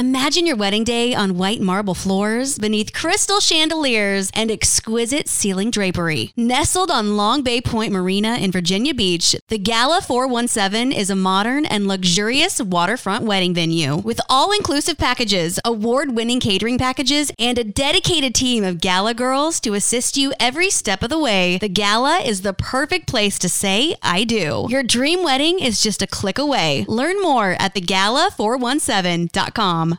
Imagine your wedding day on white marble floors beneath crystal chandeliers and exquisite ceiling drapery. Nestled on Long Bay Point Marina in Virginia Beach, the Gala 417 is a modern and luxurious waterfront wedding venue with all inclusive packages, award winning catering packages, and a dedicated team of gala girls to assist you every step of the way. The Gala is the perfect place to say, I do. Your dream wedding is just a click away. Learn more at thegala417.com.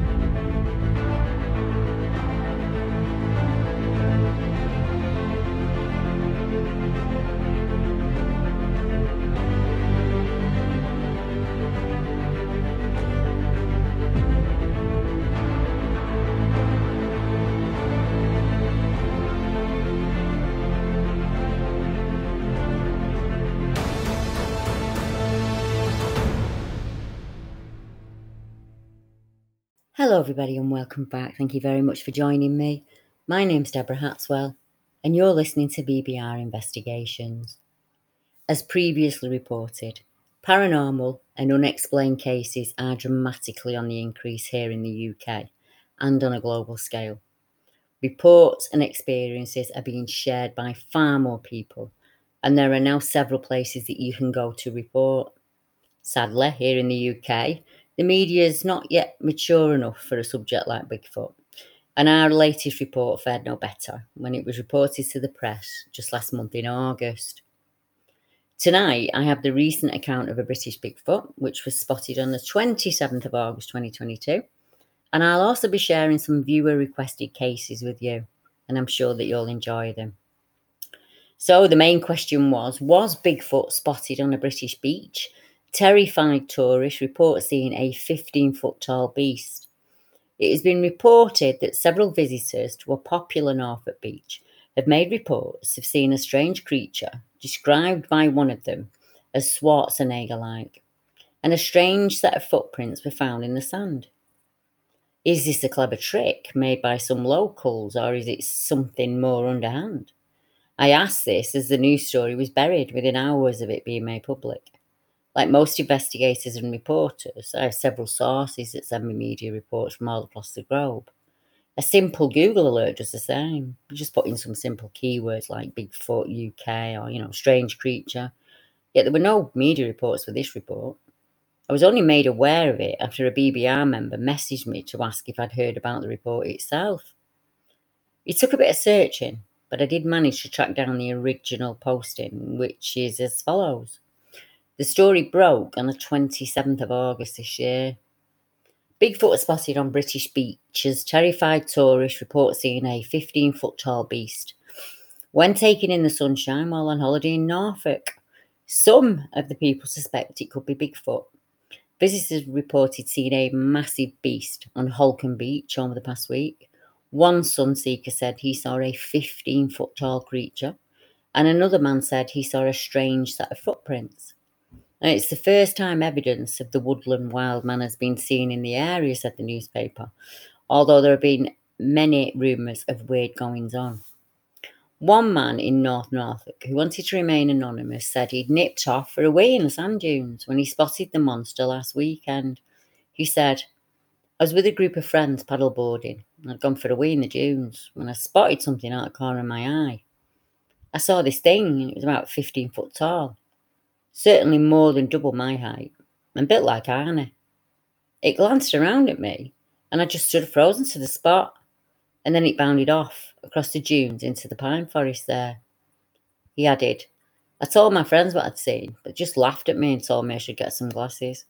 Hello, everybody, and welcome back. Thank you very much for joining me. My name's Deborah Hatswell, and you're listening to BBR Investigations. As previously reported, paranormal and unexplained cases are dramatically on the increase here in the UK and on a global scale. Reports and experiences are being shared by far more people, and there are now several places that you can go to report. Sadly, here in the UK, the media is not yet mature enough for a subject like Bigfoot. And our latest report fared no better when it was reported to the press just last month in August. Tonight, I have the recent account of a British Bigfoot, which was spotted on the 27th of August 2022. And I'll also be sharing some viewer requested cases with you, and I'm sure that you'll enjoy them. So, the main question was Was Bigfoot spotted on a British beach? Terrified tourists report seeing a 15 foot tall beast. It has been reported that several visitors to a popular Norfolk beach have made reports of seeing a strange creature described by one of them as Schwarzenegger like, and a strange set of footprints were found in the sand. Is this a clever trick made by some locals, or is it something more underhand? I asked this as the news story was buried within hours of it being made public. Like most investigators and reporters, I have several sources that send me media reports from all across the globe. A simple Google alert does the same. You just put in some simple keywords like Bigfoot UK or, you know, strange creature. Yet there were no media reports for this report. I was only made aware of it after a BBR member messaged me to ask if I'd heard about the report itself. It took a bit of searching, but I did manage to track down the original posting, which is as follows. The story broke on the 27th of August this year. Bigfoot was spotted on British beaches. Terrified tourists report seeing a 15 foot tall beast when taken in the sunshine while on holiday in Norfolk. Some of the people suspect it could be Bigfoot. Visitors reported seeing a massive beast on Holkham Beach over the past week. One sun seeker said he saw a 15 foot tall creature, and another man said he saw a strange set of footprints. And it's the first time evidence of the woodland wild man has been seen in the area, said the newspaper, although there have been many rumours of weird goings on. One man in North Norfolk who wanted to remain anonymous said he'd nipped off for a wee in the sand dunes when he spotted the monster last weekend. He said, I was with a group of friends paddleboarding I'd gone for a wee in the dunes when I spotted something out of the corner of my eye. I saw this thing and it was about 15 foot tall certainly more than double my height, and built like Arnie. It glanced around at me, and I just stood frozen to the spot, and then it bounded off across the dunes into the pine forest there. He added, I told my friends what I'd seen, but just laughed at me and told me I should get some glasses.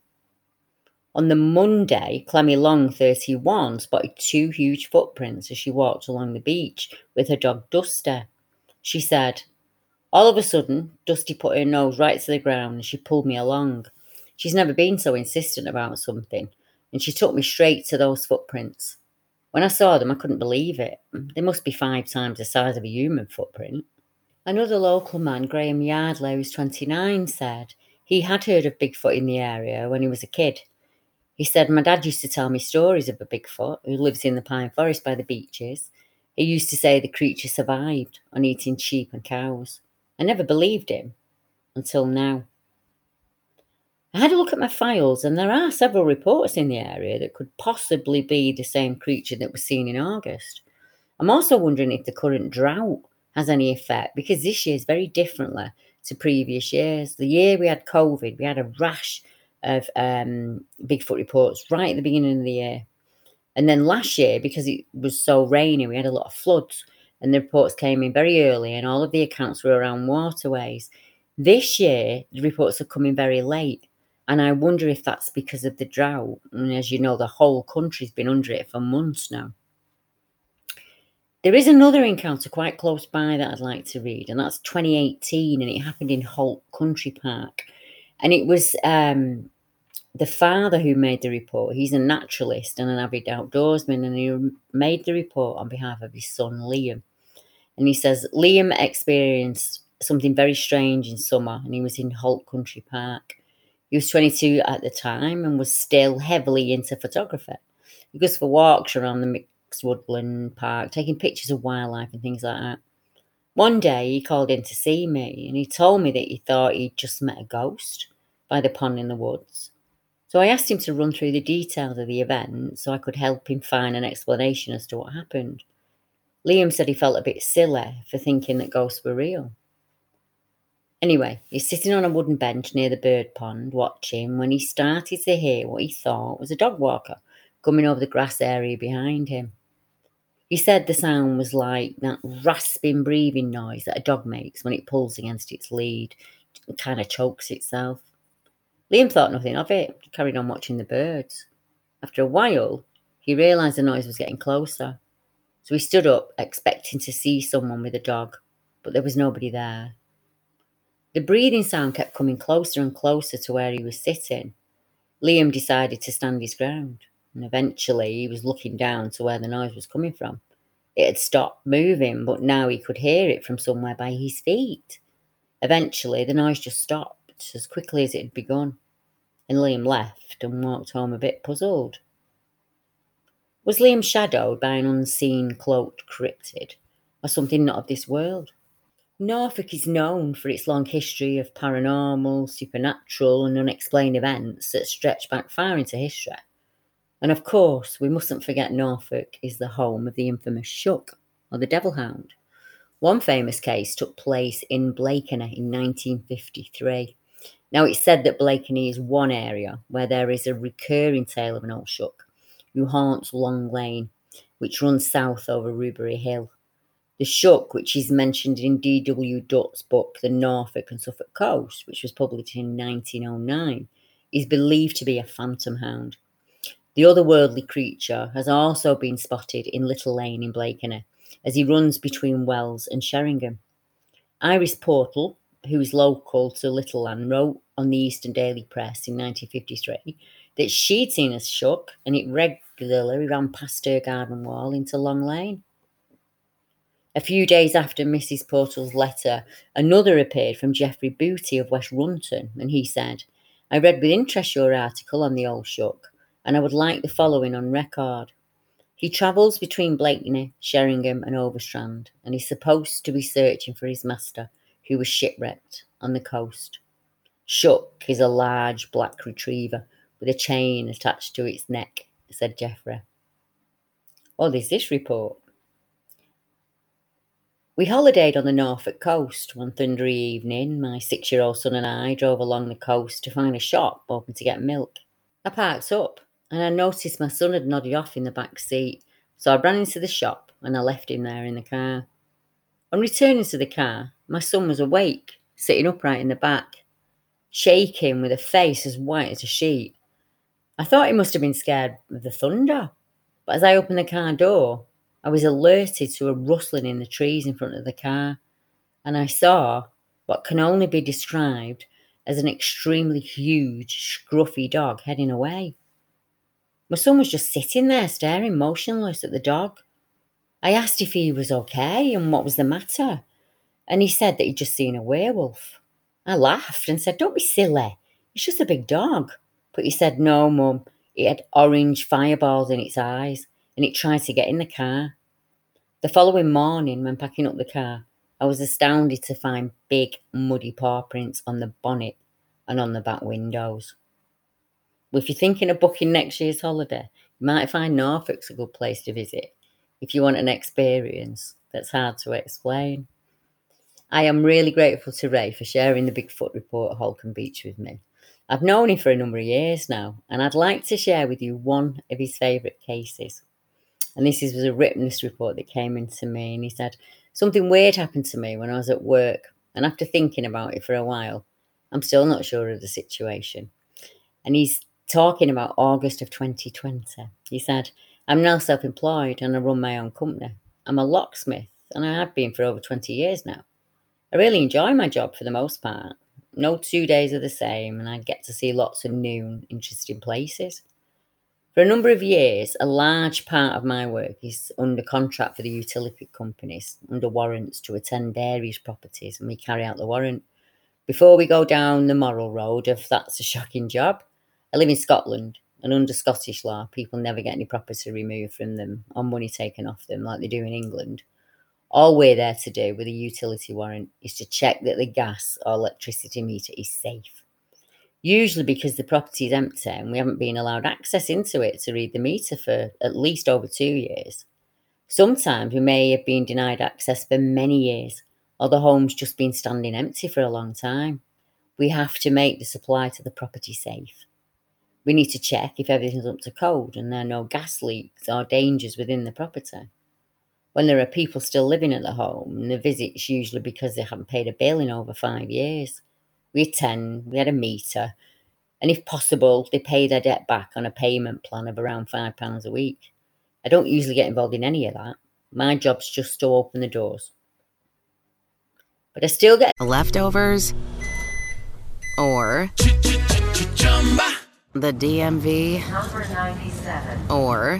On the Monday, Clemmy Long, 31, spotted two huge footprints as she walked along the beach with her dog Duster. She said, all of a sudden, Dusty put her nose right to the ground and she pulled me along. She's never been so insistent about something. and she took me straight to those footprints. When I saw them, I couldn't believe it. They must be five times the size of a human footprint. Another local man, Graham Yardley, who's 29, said he had heard of Bigfoot in the area when he was a kid. He said, My dad used to tell me stories of a Bigfoot who lives in the pine forest by the beaches. He used to say the creature survived on eating sheep and cows. I never believed him until now. I had a look at my files, and there are several reports in the area that could possibly be the same creature that was seen in August. I'm also wondering if the current drought has any effect because this year is very differently to previous years. The year we had COVID, we had a rash of um, Bigfoot reports right at the beginning of the year. And then last year, because it was so rainy, we had a lot of floods, and the reports came in very early, and all of the accounts were around waterways. This year, the reports are coming very late. And I wonder if that's because of the drought. And as you know, the whole country's been under it for months now. There is another encounter quite close by that I'd like to read, and that's 2018, and it happened in Holt Country Park. And it was um, the father who made the report. He's a naturalist and an avid outdoorsman, and he made the report on behalf of his son Liam. And he says Liam experienced something very strange in summer, and he was in Holt Country Park. He was 22 at the time and was still heavily into photography. He goes for walks around the mixed woodland park, taking pictures of wildlife and things like that. One day he called in to see me and he told me that he thought he'd just met a ghost by the pond in the woods. So I asked him to run through the details of the event so I could help him find an explanation as to what happened. Liam said he felt a bit silly for thinking that ghosts were real. Anyway, he's sitting on a wooden bench near the bird pond watching when he started to hear what he thought was a dog walker coming over the grass area behind him. He said the sound was like that rasping breathing noise that a dog makes when it pulls against its lead and kind of chokes itself. Liam thought nothing of it, carried on watching the birds. After a while, he realised the noise was getting closer. So he stood up, expecting to see someone with a dog, but there was nobody there. The breathing sound kept coming closer and closer to where he was sitting. Liam decided to stand his ground, and eventually he was looking down to where the noise was coming from. It had stopped moving, but now he could hear it from somewhere by his feet. Eventually, the noise just stopped as quickly as it had begun, and Liam left and walked home a bit puzzled. Was Liam shadowed by an unseen cloaked cryptid, or something not of this world? Norfolk is known for its long history of paranormal, supernatural, and unexplained events that stretch back far into history. And of course, we mustn't forget Norfolk is the home of the infamous Shuck, or the Devil Hound. One famous case took place in Blakeney in 1953. Now, it's said that Blakeney is one area where there is a recurring tale of an old Shuck who haunts Long Lane, which runs south over Rubery Hill. The Shuck, which is mentioned in D.W. Dutt's book, The Norfolk and Suffolk Coast, which was published in 1909, is believed to be a phantom hound. The otherworldly creature has also been spotted in Little Lane in Blakeney as he runs between Wells and Sheringham. Iris Portal, who is local to Little Lane, wrote on the Eastern Daily Press in 1953 that she'd seen a shuck and it regularly ran past her garden wall into Long Lane. A few days after Mrs. Portal's letter, another appeared from Geoffrey Booty of West Runton, and he said, I read with interest your article on the old shuck, and I would like the following on record. He travels between Blakeney, Sheringham, and Overstrand, and is supposed to be searching for his master, who was shipwrecked on the coast. Shuck is a large black retriever with a chain attached to its neck, said Geoffrey. What is this report? We holidayed on the Norfolk coast one thundery evening. My six year old son and I drove along the coast to find a shop open to get milk. I parked up and I noticed my son had nodded off in the back seat, so I ran into the shop and I left him there in the car. On returning to the car, my son was awake, sitting upright in the back, shaking with a face as white as a sheet. I thought he must have been scared of the thunder, but as I opened the car door, I was alerted to a rustling in the trees in front of the car, and I saw what can only be described as an extremely huge, scruffy dog heading away. My son was just sitting there staring motionless at the dog. I asked if he was okay and what was the matter, and he said that he'd just seen a werewolf. I laughed and said, Don't be silly, it's just a big dog. But he said, No, mum, it had orange fireballs in its eyes and it tried to get in the car. The following morning, when packing up the car, I was astounded to find big, muddy paw prints on the bonnet and on the back windows. If you're thinking of booking next year's holiday, you might find Norfolk's a good place to visit if you want an experience that's hard to explain. I am really grateful to Ray for sharing the Bigfoot report at Holkham Beach with me. I've known him for a number of years now, and I'd like to share with you one of his favourite cases. And this is, was a witness report that came into me, and he said, Something weird happened to me when I was at work, and after thinking about it for a while, I'm still not sure of the situation. And he's talking about August of 2020. He said, I'm now self employed and I run my own company. I'm a locksmith, and I have been for over 20 years now. I really enjoy my job for the most part. No two days are the same, and I get to see lots of new interesting places. For a number of years, a large part of my work is under contract for the utility companies under warrants to attend various properties, and we carry out the warrant. Before we go down the moral road of that's a shocking job, I live in Scotland, and under Scottish law, people never get any property removed from them or money taken off them like they do in England. All we're there to do with a utility warrant is to check that the gas or electricity meter is safe. Usually because the property is empty and we haven't been allowed access into it to read the meter for at least over two years. Sometimes we may have been denied access for many years, or the home's just been standing empty for a long time. We have to make the supply to the property safe. We need to check if everything's up to code and there are no gas leaks or dangers within the property when there are people still living at the home, and the visit's usually because they haven't paid a bill in over five years. We attend, we had a meter, and if possible, they pay their debt back on a payment plan of around £5 a week. I don't usually get involved in any of that. My job's just to open the doors. But I still get leftovers or the DMV number 97 or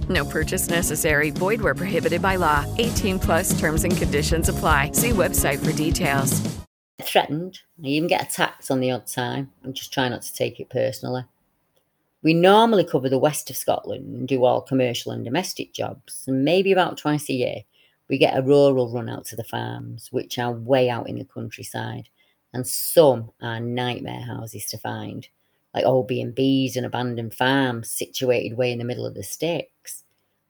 No purchase necessary. Void where prohibited by law. 18 plus terms and conditions apply. See website for details. threatened. I even get attacked on the odd time. I'm just trying not to take it personally. We normally cover the west of Scotland and do all commercial and domestic jobs, and maybe about twice a year we get a rural run out to the farms, which are way out in the countryside, and some are nightmare houses to find, like old B&Bs and abandoned farms situated way in the middle of the sticks.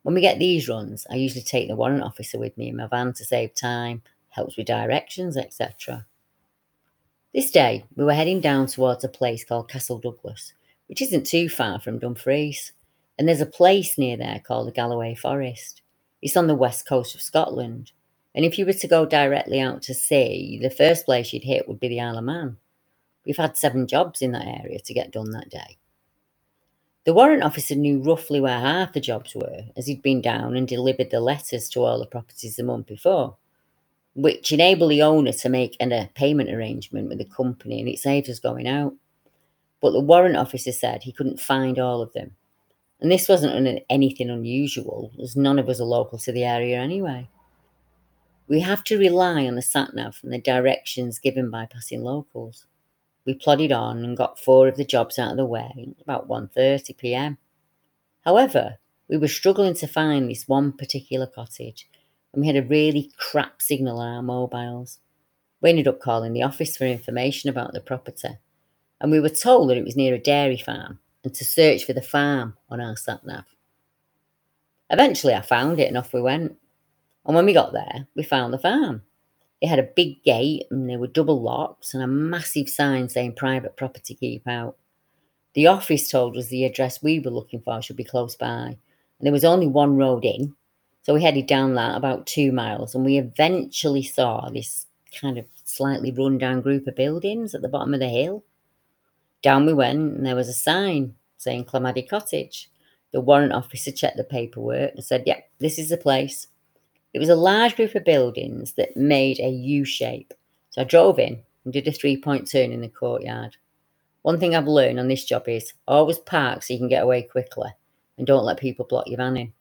When we get these runs, I usually take the warrant officer with me in my van to save time, helps with directions, etc. This day, we were heading down towards a place called Castle Douglas, which isn't too far from Dumfries, and there's a place near there called the Galloway Forest. It's on the west coast of Scotland, and if you were to go directly out to sea, the first place you'd hit would be the Isle of Man. We've had seven jobs in that area to get done that day. The warrant officer knew roughly where half the jobs were, as he'd been down and delivered the letters to all the properties the month before which enabled the owner to make an, a payment arrangement with the company and it saved us going out. but the warrant officer said he couldn't find all of them. And this wasn't anything unusual, as none of us are local to the area anyway. We have to rely on the sat nav and the directions given by passing locals. We plodded on and got four of the jobs out of the way about 1:30 p.m. However, we were struggling to find this one particular cottage, and we had a really crap signal on our mobiles. We ended up calling the office for information about the property, and we were told that it was near a dairy farm and to search for the farm on our sat nav. Eventually, I found it and off we went. And when we got there, we found the farm. It had a big gate and there were double locks and a massive sign saying private property keep out. The office told us the address we were looking for should be close by, and there was only one road in, so we headed down that about two miles and we eventually saw this kind of slightly run down group of buildings at the bottom of the hill. Down we went and there was a sign saying Clamady Cottage. The warrant officer checked the paperwork and said, Yep, yeah, this is the place. It was a large group of buildings that made a U shape. So I drove in and did a three point turn in the courtyard. One thing I've learned on this job is always park so you can get away quickly and don't let people block your van in.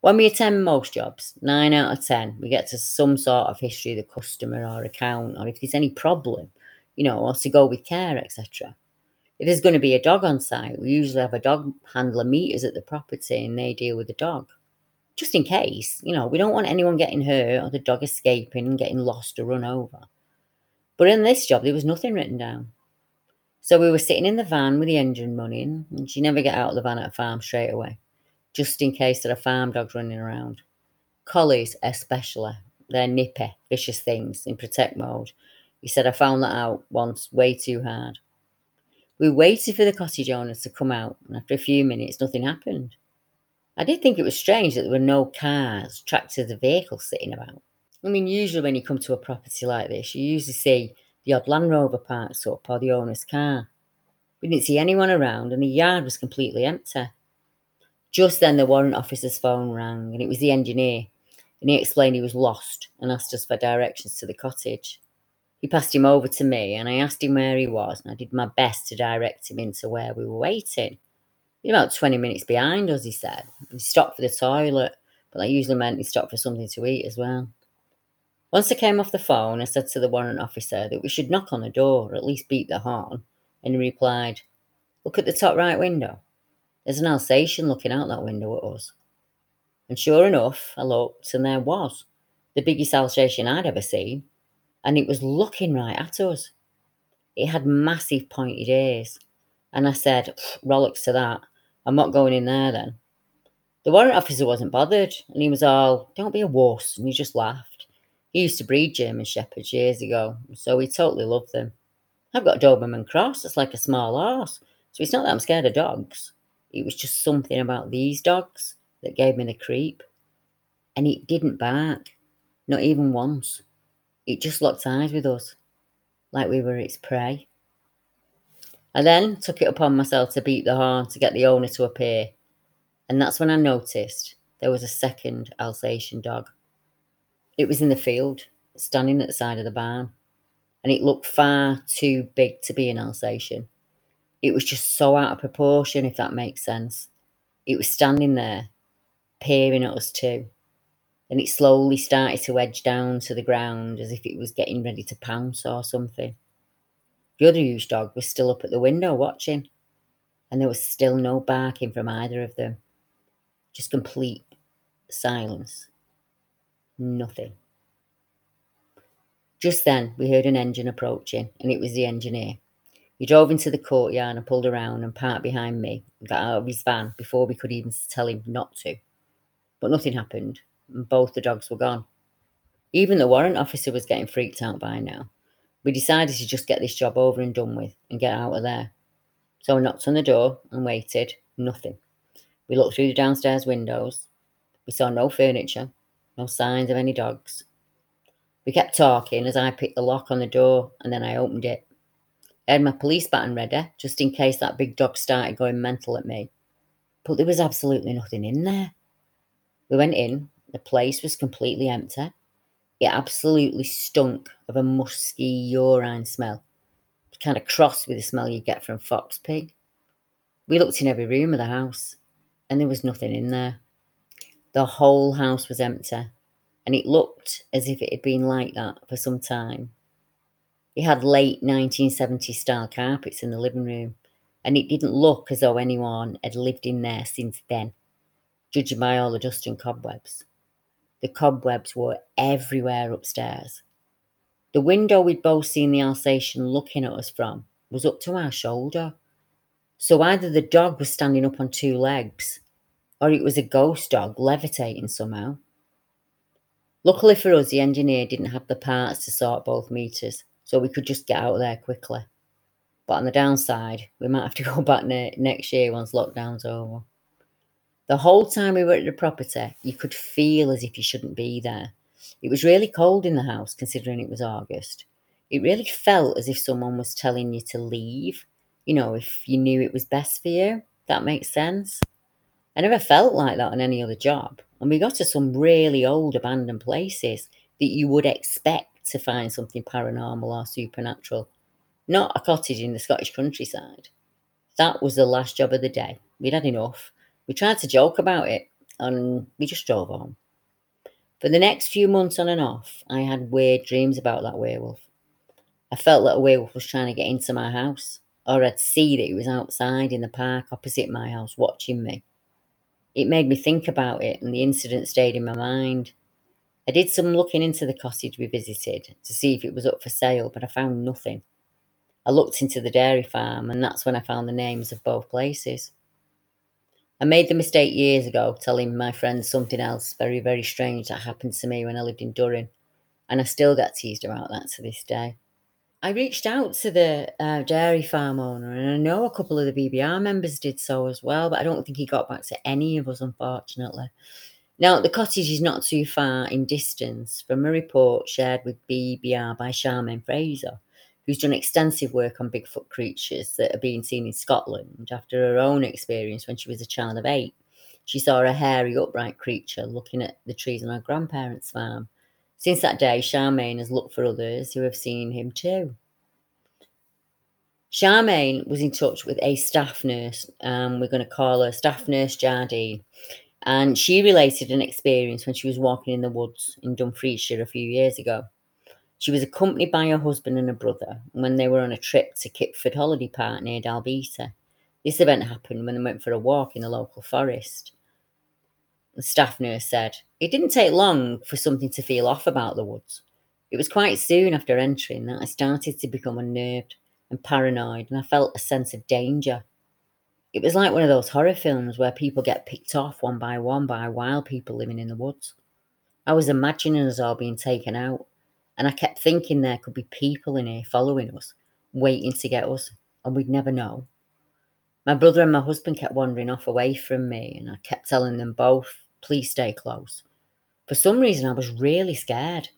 When we attend most jobs, 9 out of 10, we get to some sort of history of the customer or account, or if there's any problem, you know, or to go with care, etc. If there's going to be a dog on site, we usually have a dog handler meet us at the property and they deal with the dog just in case. You know, we don't want anyone getting hurt or the dog escaping and getting lost or run over. But in this job, there was nothing written down. So we were sitting in the van with the engine running, and she never get out of the van at a farm straight away, just in case there are farm dogs running around. Collies, especially, they're nippy, vicious things in protect mode. He said, I found that out once way too hard. We waited for the cottage owners to come out, and after a few minutes, nothing happened. I did think it was strange that there were no cars, tractors, or vehicles sitting about. I mean, usually when you come to a property like this, you usually see the odd Land Rover parked up or the owner's car. We didn't see anyone around and the yard was completely empty. Just then the warrant officer's phone rang and it was the engineer and he explained he was lost and asked us for directions to the cottage. He passed him over to me and I asked him where he was and I did my best to direct him into where we were waiting about 20 minutes behind us, he said. He stopped for the toilet, but that usually meant he stopped for something to eat as well. Once I came off the phone, I said to the warrant officer that we should knock on the door, or at least beat the horn, and he replied, Look at the top right window. There's an Alsatian looking out that window at us. And sure enough, I looked, and there was the biggest Alsatian I'd ever seen, and it was looking right at us. It had massive pointed ears, and I said, Rollocks to that. I'm not going in there then. The warrant officer wasn't bothered, and he was all, Don't be a wuss, and he just laughed. He used to breed German Shepherds years ago, so he totally loved them. I've got a Doberman Cross it's like a small horse, so it's not that I'm scared of dogs. It was just something about these dogs that gave me the creep. And it didn't bark, not even once. It just locked eyes with us, like we were its prey. I then took it upon myself to beat the horn to get the owner to appear, and that's when I noticed there was a second Alsatian dog. It was in the field, standing at the side of the barn, and it looked far too big to be an Alsatian. It was just so out of proportion, if that makes sense. It was standing there, peering at us too. and it slowly started to edge down to the ground as if it was getting ready to pounce or something. The other huge dog was still up at the window watching, and there was still no barking from either of them. Just complete silence. Nothing. Just then, we heard an engine approaching, and it was the engineer. He drove into the courtyard and pulled around and parked behind me got out of his van before we could even tell him not to. But nothing happened, and both the dogs were gone. Even the warrant officer was getting freaked out by now. We decided to just get this job over and done with and get out of there. So we knocked on the door and waited. Nothing. We looked through the downstairs windows. We saw no furniture, no signs of any dogs. We kept talking as I picked the lock on the door and then I opened it. I had my police baton ready just in case that big dog started going mental at me. But there was absolutely nothing in there. We went in, the place was completely empty. It absolutely stunk of a musky urine smell. kind of cross with the smell you get from fox pig. We looked in every room of the house, and there was nothing in there. The whole house was empty, and it looked as if it had been like that for some time. It had late 1970s style carpets in the living room, and it didn't look as though anyone had lived in there since then, judging by all the dust and cobwebs. The cobwebs were everywhere upstairs. The window we'd both seen the Alsatian looking at us from was up to our shoulder. So either the dog was standing up on two legs, or it was a ghost dog levitating somehow. Luckily for us, the engineer didn't have the parts to sort both meters, so we could just get out there quickly. But on the downside, we might have to go back ne- next year once lockdown's over. The whole time we were at the property, you could feel as if you shouldn't be there. It was really cold in the house, considering it was August. It really felt as if someone was telling you to leave, you know, if you knew it was best for you. That makes sense. I never felt like that on any other job. And we got to some really old abandoned places that you would expect to find something paranormal or supernatural. Not a cottage in the Scottish countryside. That was the last job of the day. We'd had enough. We tried to joke about it and we just drove home. For the next few months on and off, I had weird dreams about that werewolf. I felt that a werewolf was trying to get into my house, or I'd see that he was outside in the park opposite my house watching me. It made me think about it, and the incident stayed in my mind. I did some looking into the cottage we visited to see if it was up for sale, but I found nothing. I looked into the dairy farm, and that's when I found the names of both places. I made the mistake years ago telling my friends something else very, very strange that happened to me when I lived in Durham, and I still get teased about that to this day. I reached out to the uh, dairy farm owner, and I know a couple of the BBR members did so as well, but I don't think he got back to any of us, unfortunately. Now, the cottage is not too far in distance from a report shared with BBR by Charmaine Fraser, who's done extensive work on Bigfoot creatures that are being seen in Scotland after her own experience when she was a child of eight. She saw a hairy, upright creature looking at the trees on her grandparents' farm. Since that day, Charmaine has looked for others who have seen him too. Charmaine was in touch with a staff nurse, um, we're going to call her Staff Nurse Jardine, and she related an experience when she was walking in the woods in Dumfriesshire a few years ago. She was accompanied by her husband and a brother when they were on a trip to Kippford Holiday Park near Dalbeattie. This event happened when they went for a walk in the local forest. The staff nurse said, It didn't take long for something to feel off about the woods. It was quite soon after entering that I started to become unnerved and paranoid, and I felt a sense of danger. It was like one of those horror films where people get picked off one by one by wild people living in the woods. I was imagining us all being taken out, and I kept thinking there could be people in here following us, waiting to get us, and we'd never know. My brother and my husband kept wandering off away from me, and I kept telling them both, please stay close. For some reason, I was really scared.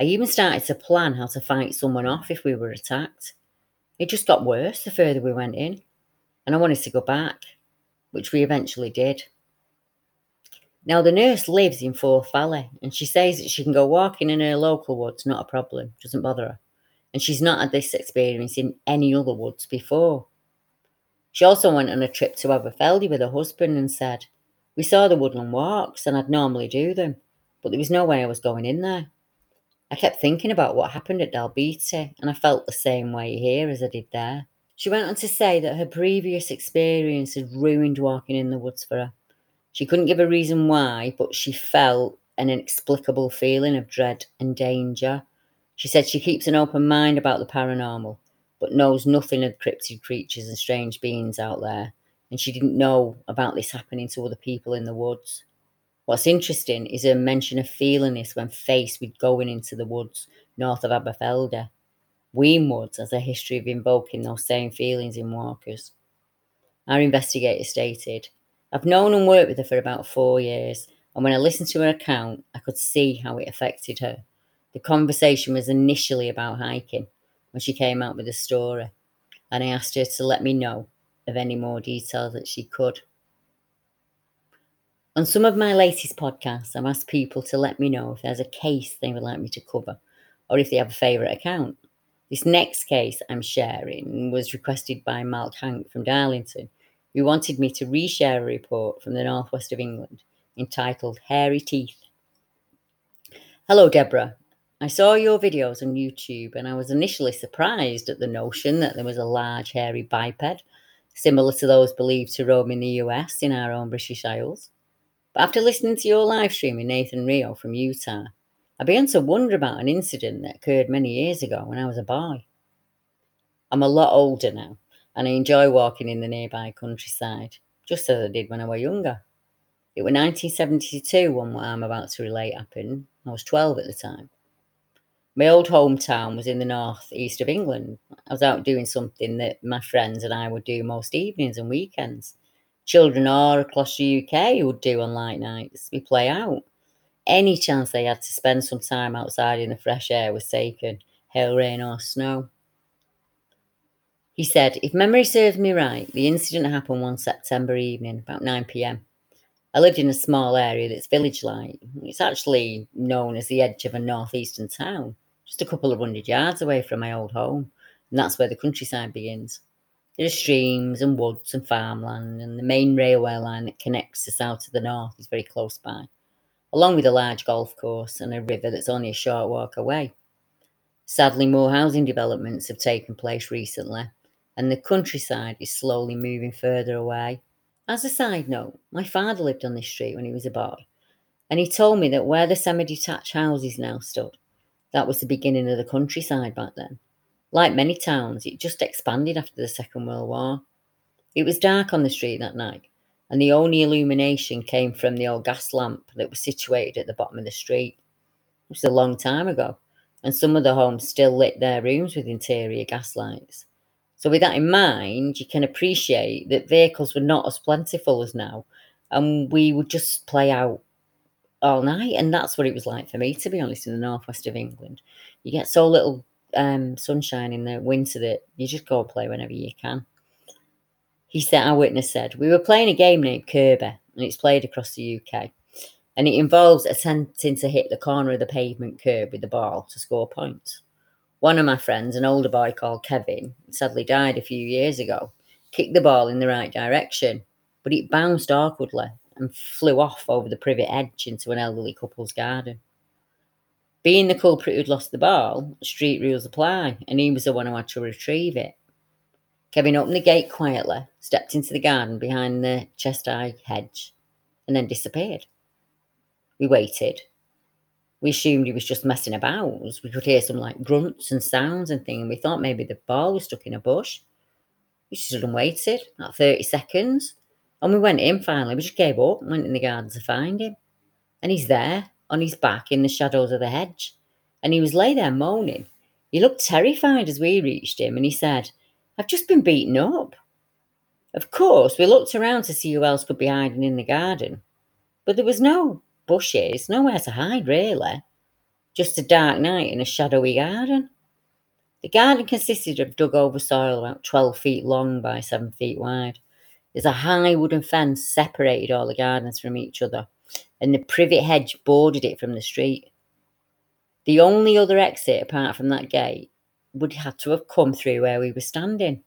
I even started to plan how to fight someone off if we were attacked. It just got worse the further we went in, and I wanted to go back, which we eventually did. Now, the nurse lives in Forth Valley and she says that she can go walking in her local woods, not a problem, doesn't bother her. And she's not had this experience in any other woods before. She also went on a trip to Aberfeldy with her husband and said, We saw the woodland walks and I'd normally do them, but there was no way I was going in there. I kept thinking about what happened at Dalbeattie and I felt the same way here as I did there. She went on to say that her previous experience had ruined walking in the woods for her she couldn't give a reason why, but she felt an inexplicable feeling of dread and danger. She said she keeps an open mind about the paranormal, but knows nothing of cryptid creatures and strange beings out there, and she didn't know about this happening to other people in the woods. What's interesting is her mention of feeling this when faced with going into the woods north of Aberfeldy. Weem Woods has a history of invoking those same feelings in walkers. Our investigator stated I've known and worked with her for about four years, and when I listened to her account, I could see how it affected her. The conversation was initially about hiking when she came out with the story, and I asked her to let me know of any more details that she could. On some of my latest podcasts, I've asked people to let me know if there's a case they would like me to cover or if they have a favourite account. This next case I'm sharing was requested by Mark Hank from Darlington, who wanted me to reshare a report from the northwest of England entitled Hairy Teeth. Hello, Deborah. I saw your videos on YouTube and I was initially surprised at the notion that there was a large hairy biped, similar to those believed to roam in the US in our own British Isles. But after listening to your live stream with Nathan Rio from Utah, I began to wonder about an incident that occurred many years ago when I was a boy. I'm a lot older now and I enjoy walking in the nearby countryside, just as I did when I was younger. It was 1972 when what I'm about to relate happened. I was 12 at the time. My old hometown was in the north east of England. I was out doing something that my friends and I would do most evenings and weekends. Children all across the UK would do on light nights. We play out. Any chance they had to spend some time outside in the fresh air was taken, hail, rain, or snow. He said, If memory serves me right, the incident happened one September evening, about 9 pm. I lived in a small area that's village like. It's actually known as the edge of a northeastern town, just a couple of hundred yards away from my old home, and that's where the countryside begins. There are streams and woods and farmland, and the main railway line that connects the south to the north is very close by, along with a large golf course and a river that's only a short walk away. Sadly, more housing developments have taken place recently, and the countryside is slowly moving further away as a side note, my father lived on this street when he was a boy, and he told me that where the semi detached houses now stood, that was the beginning of the countryside back then. Like many towns, it just expanded after the Second World War. It was dark on the street that night, and the only illumination came from the old gas lamp that was situated at the bottom of the street. It was a long time ago, and some of the homes still lit their rooms with interior gas lights. So, with that in mind, you can appreciate that vehicles were not as plentiful as now, and we would just play out all night. And that's what it was like for me, to be honest, in the northwest of England. You get so little um, sunshine in the winter that you just go and play whenever you can. He said, our witness said, we were playing a game named Kirby, and it's played across the UK. And it involves attempting to hit the corner of the pavement curb with the ball to score points. One of my friends, an older boy called Kevin, sadly died a few years ago, kicked the ball in the right direction, but it bounced awkwardly and flew off over the privet edge into an elderly couple's garden. Being the culprit who'd lost the ball, street rules apply, and he was the one who had to retrieve it. Kevin opened the gate quietly, stepped into the garden behind the chest high hedge, and then disappeared. We waited, we assumed he was just messing about. We could hear some like grunts and sounds and things, and we thought maybe the ball was stuck in a bush. We stood and waited about 30 seconds. And we went in finally. We just gave up and went in the garden to find him. And he's there on his back in the shadows of the hedge. And he was lay there moaning. He looked terrified as we reached him and he said, I've just been beaten up. Of course, we looked around to see who else could be hiding in the garden, but there was no bushes, nowhere to hide really. Just a dark night in a shadowy garden. The garden consisted of dug over soil about 12 feet long by 7 feet wide. There's a high wooden fence separated all the gardens from each other, and the privet hedge bordered it from the street. The only other exit apart from that gate would have to have come through where we were standing.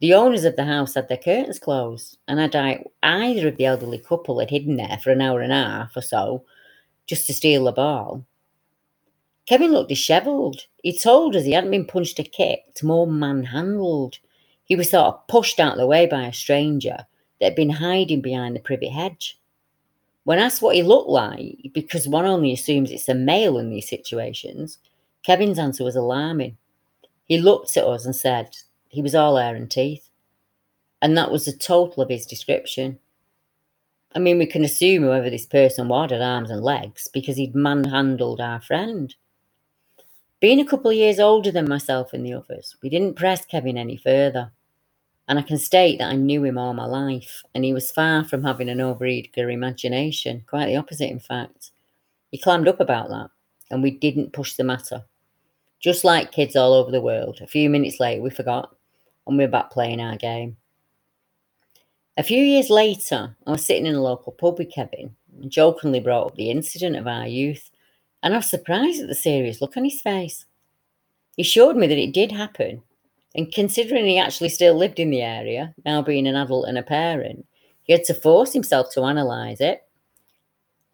The owners of the house had their curtains closed, and I doubt either of the elderly couple had hidden there for an hour and a half or so just to steal the ball. Kevin looked dishevelled. He told us he hadn't been punched or kicked, more manhandled. He was sort of pushed out of the way by a stranger that had been hiding behind the privet hedge. When asked what he looked like, because one only assumes it's a male in these situations, Kevin's answer was alarming. He looked at us and said, he was all hair and teeth. And that was the total of his description. I mean, we can assume whoever this person was had arms and legs because he'd manhandled our friend. Being a couple of years older than myself and the others, we didn't press Kevin any further. And I can state that I knew him all my life, and he was far from having an overeager imagination, quite the opposite, in fact. He clammed up about that, and we didn't push the matter. Just like kids all over the world, a few minutes later we forgot and we were back playing our game. A few years later, I was sitting in a local pub with Kevin and jokingly brought up the incident of our youth, and I was surprised at the serious look on his face. He showed me that it did happen, and considering he actually still lived in the area, now being an adult and a parent, he had to force himself to analyse it.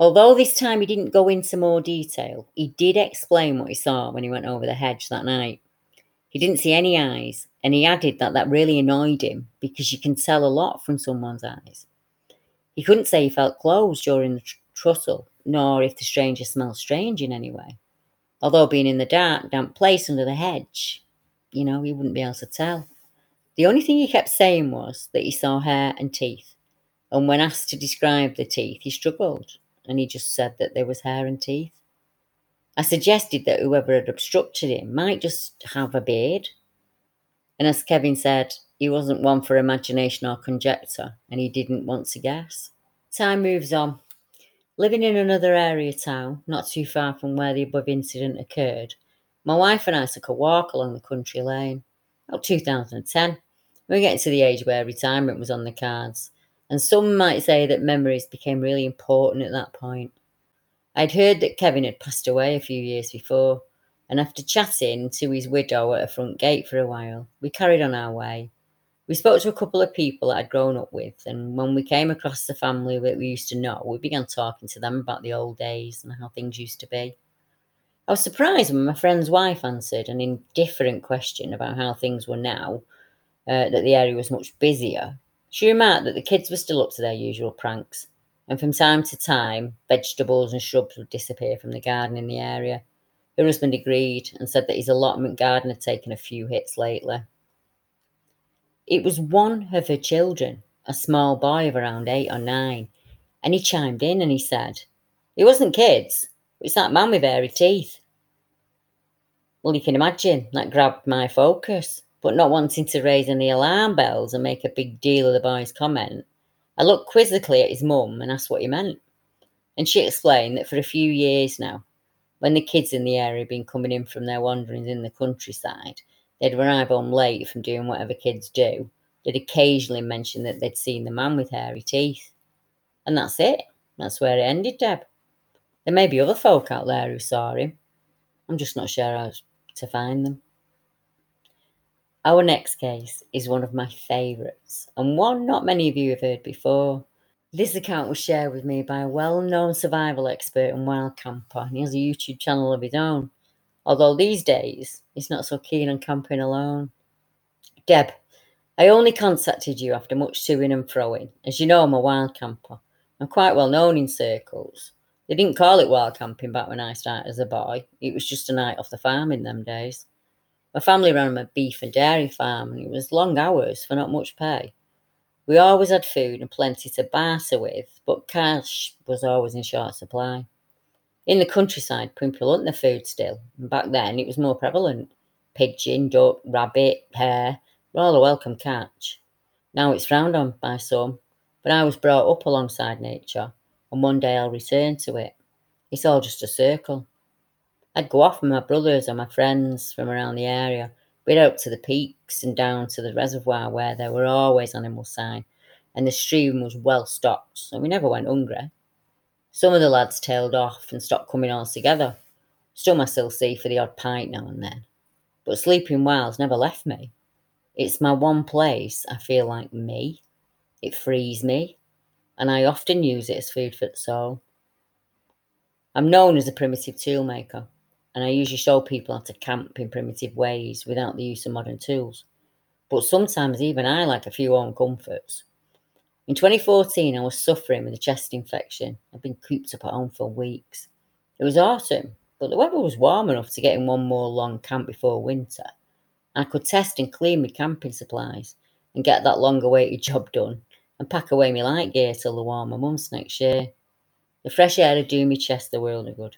Although this time he didn't go into more detail, he did explain what he saw when he went over the hedge that night. He didn't see any eyes, and he added that that really annoyed him because you can tell a lot from someone's eyes. He couldn't say he felt clothes during the tr- trussle, nor if the stranger smelled strange in any way. Although being in the dark, damp place under the hedge, you know, he wouldn't be able to tell. The only thing he kept saying was that he saw hair and teeth, and when asked to describe the teeth, he struggled, and he just said that there was hair and teeth. I suggested that whoever had obstructed him might just have a beard. And as Kevin said, he wasn't one for imagination or conjecture, and he didn't want to guess. Time moves on. Living in another area town, not too far from where the above incident occurred, my wife and I took a walk along the country lane. About 2010, we were getting to the age where retirement was on the cards, and some might say that memories became really important at that point. I'd heard that Kevin had passed away a few years before, and after chatting to his widow at a front gate for a while, we carried on our way. We spoke to a couple of people that I'd grown up with, and when we came across the family that we used to know, we began talking to them about the old days and how things used to be. I was surprised when my friend's wife answered an indifferent question about how things were now, uh, that the area was much busier. She remarked that the kids were still up to their usual pranks, and from time to time, vegetables and shrubs would disappear from the garden in the area. Her husband agreed and said that his allotment garden had taken a few hits lately. It was one of her children, a small boy of around eight or nine, and he chimed in and he said, It wasn't kids, it's that man with hairy teeth. Well, you can imagine that grabbed my focus, but not wanting to raise any alarm bells and make a big deal of the boy's comment, I looked quizzically at his mum and asked what he meant. And she explained that for a few years now, when the kids in the area had been coming in from their wanderings in the countryside, they'd arrive home late from doing whatever kids do. They'd occasionally mention that they'd seen the man with hairy teeth. And that's it. That's where it ended, Deb. There may be other folk out there who saw him. I'm just not sure how to find them. Our next case is one of my favourites, and one not many of you have heard before. This account was shared with me by a well known survival expert and wild camper, and he has a YouTube channel of his own. Although these days he's not so keen on camping alone. Deb, I only contacted you after much toing and froing. As you know, I'm a wild camper. I'm quite well known in circles. They didn't call it wild camping back when I started as a boy. It was just a night off the farm in them days. My family ran a beef and dairy farm, and it was long hours for not much pay. We always had food and plenty to barter with, but cash was always in short supply. In the countryside, people hunt their food still, and back then it was more prevalent. Pigeon, duck, rabbit, hare were all a welcome catch. Now it's frowned on by some, but I was brought up alongside nature, and one day I'll return to it. It's all just a circle. I'd go off with my brothers or my friends from around the area. We'd out to the peaks and down to the reservoir where there were always animal sign, and the stream was well stocked, so we never went hungry. Some of the lads tailed off and stopped coming altogether. Still, I still see for the odd pint now and then. But sleeping well's never left me. It's my one place I feel like me. It frees me, and I often use it as food for the soul. I'm known as a primitive tool maker, and I usually show people how to camp in primitive ways without the use of modern tools. But sometimes even I like a few home comforts. In 2014, I was suffering with a chest infection. I'd been cooped up at home for weeks. It was autumn, but the weather was warm enough to get in one more long camp before winter. I could test and clean my camping supplies and get that long awaited job done and pack away my light gear till the warmer months next year. The fresh air would do me chest the world of good.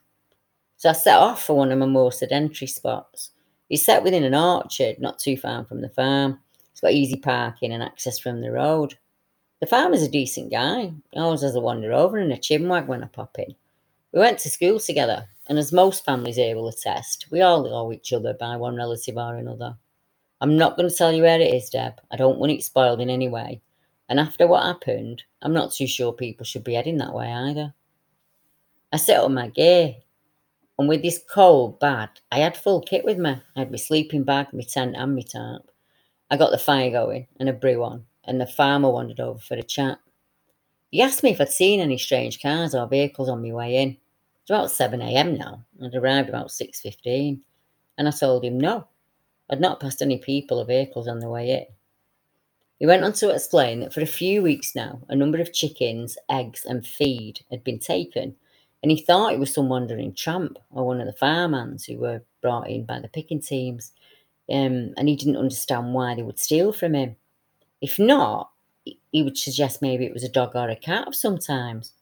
So I set off for one of my more sedentary spots. It's set within an orchard not too far from the farm. It's got easy parking and access from the road. The farmer's a decent guy. He always has a wander over in a chinwag when I pop in. We went to school together, and as most families here will attest, we all know each other by one relative or another. I'm not going to tell you where it is, Deb. I don't want it spoiled in any way. And after what happened, I'm not too sure people should be heading that way either. I set up my gear And with this cold bad, I had full kit with me. I had my sleeping bag, my tent, and my tarp. I got the fire going and a brew on, and the farmer wandered over for a chat. He asked me if I'd seen any strange cars or vehicles on my way in. It's about 7am now. I'd arrived about 6.15, and I told him no. I'd not passed any people or vehicles on the way in. He went on to explain that for a few weeks now, a number of chickens, eggs, and feed had been taken, and he thought it was some wandering tramp or one of the farmhands who were brought in by the picking teams, um, and he didn't understand why they would steal from him. If not, he would suggest maybe it was a dog or a cat sometimes.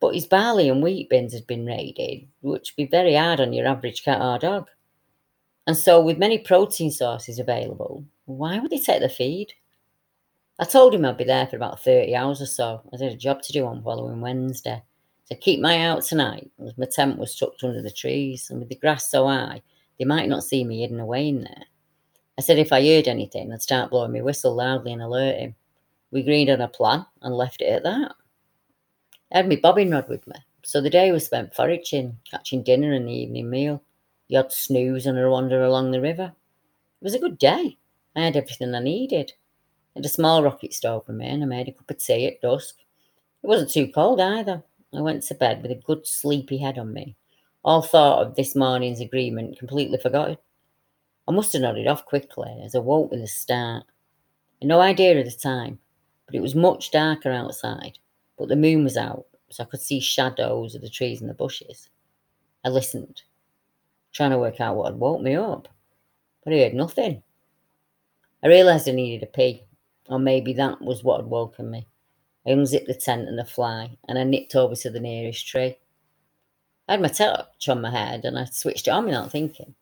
But his barley and wheat bins had been raided, which would be very hard on your average cat or dog. And so, with many protein sources available, why would they take the feed? I told him I'd be there for about 30 hours or so. I had a job to do on following Wednesday. So keep my eye out tonight, my tent was tucked under the trees, and with the grass so high, they might not see me hidden away in there. I said if I heard anything, I'd start blowing my whistle loudly and alert him. We agreed on a plan and left it at that. I had my bobbing rod with me, so the day was spent foraging, catching dinner and the evening meal, the odd snooze and a wander along the river. It was a good day. I had everything I needed had a small rocket stove for me and I made a cup of tea at dusk. It wasn't too cold either. I went to bed with a good sleepy head on me. All thought of this morning's agreement completely forgotten. I must have nodded off quickly as I woke with a start. I no idea of the time, but it was much darker outside, but the moon was out, so I could see shadows of the trees and the bushes. I listened, trying to work out what had woke me up, but I heard nothing. I realised I needed a pee, or maybe that was what had woken me. I unzipped the tent and the fly, and I nipped over to the nearest tree. I had my torch on my head, and I switched it on without thinking,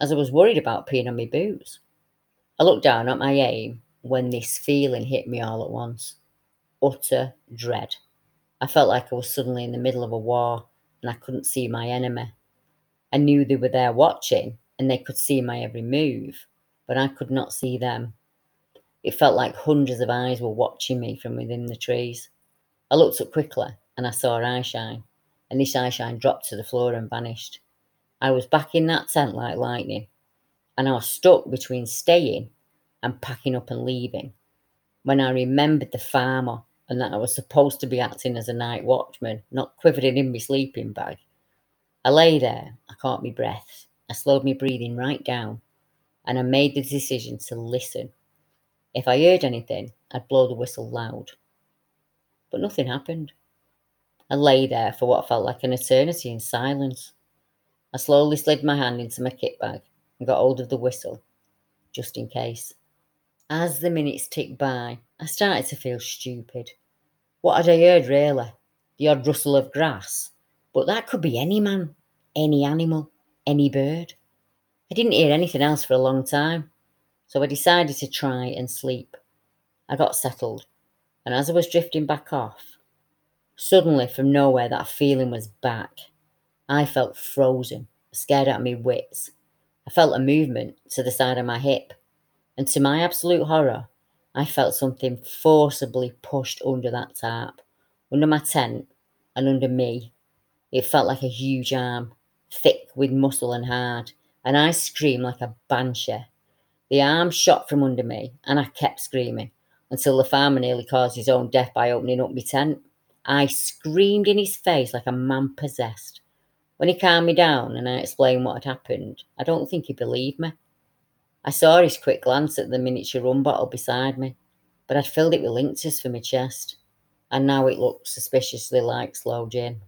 as I was worried about peeing on my boots. I looked down at my aim when this feeling hit me all at once utter dread. I felt like I was suddenly in the middle of a war and I couldn't see my enemy. I knew they were there watching and they could see my every move, but I could not see them. It felt like hundreds of eyes were watching me from within the trees. I looked up quickly and I saw eyeshine, and this eyeshine dropped to the floor and vanished. I was back in that tent like lightning, and I was stuck between staying and packing up and leaving when I remembered the farmer and that I was supposed to be acting as a night watchman, not quivering in my sleeping bag. I lay there, I caught my breath, I slowed my breathing right down, and I made the decision to listen if I heard anything, I'd blow the whistle loud. But nothing happened. I lay there for what felt like an eternity in silence. I slowly slid my hand into my kit bag and got hold of the whistle, just in case. As the minutes ticked by, I started to feel stupid. What had I heard really? The odd rustle of grass. But that could be any man, any animal, any bird. I didn't hear anything else for a long time. So I decided to try and sleep. I got settled, and as I was drifting back off, suddenly from nowhere that feeling was back. I felt frozen, scared out of my wits. I felt a movement to the side of my hip, and to my absolute horror, I felt something forcibly pushed under that tarp, under my tent, and under me. It felt like a huge arm, thick with muscle and hard, and I screamed like a banshee. The arm shot from under me, and I kept screaming until the farmer nearly caused his own death by opening up my tent. I screamed in his face like a man possessed. When he calmed me down and I explained what had happened, I don't think he believed me. I saw his quick glance at the miniature rum bottle beside me, but I'd filled it with linctus for my chest, and now it looked suspiciously like sloe gin.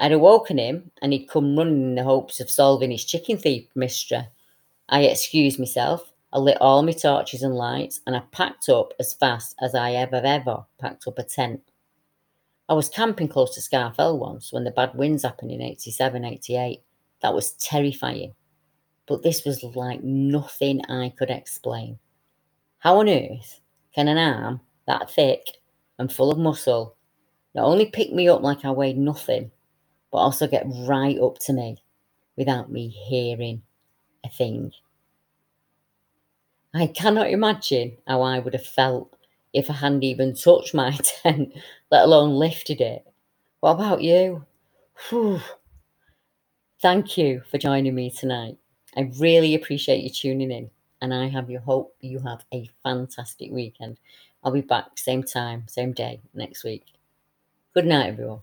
I'd awoken him, and he'd come running in the hopes of solving his chicken thief mystery I excused myself, I lit all my torches and lights, and I packed up as fast as I ever, ever packed up a tent. I was camping close to Scafell once when the bad winds happened in 87, 88. That was terrifying. But this was like nothing I could explain. How on earth can an arm that thick and full of muscle not only pick me up like I weighed nothing, but also get right up to me without me hearing a thing. I cannot imagine how I would have felt if a hand even touched my tent, let alone lifted it. What about you? Whew. Thank you for joining me tonight. I really appreciate you tuning in, and I have you hope you have a fantastic weekend. I'll be back same time, same day next week. Good night, everyone.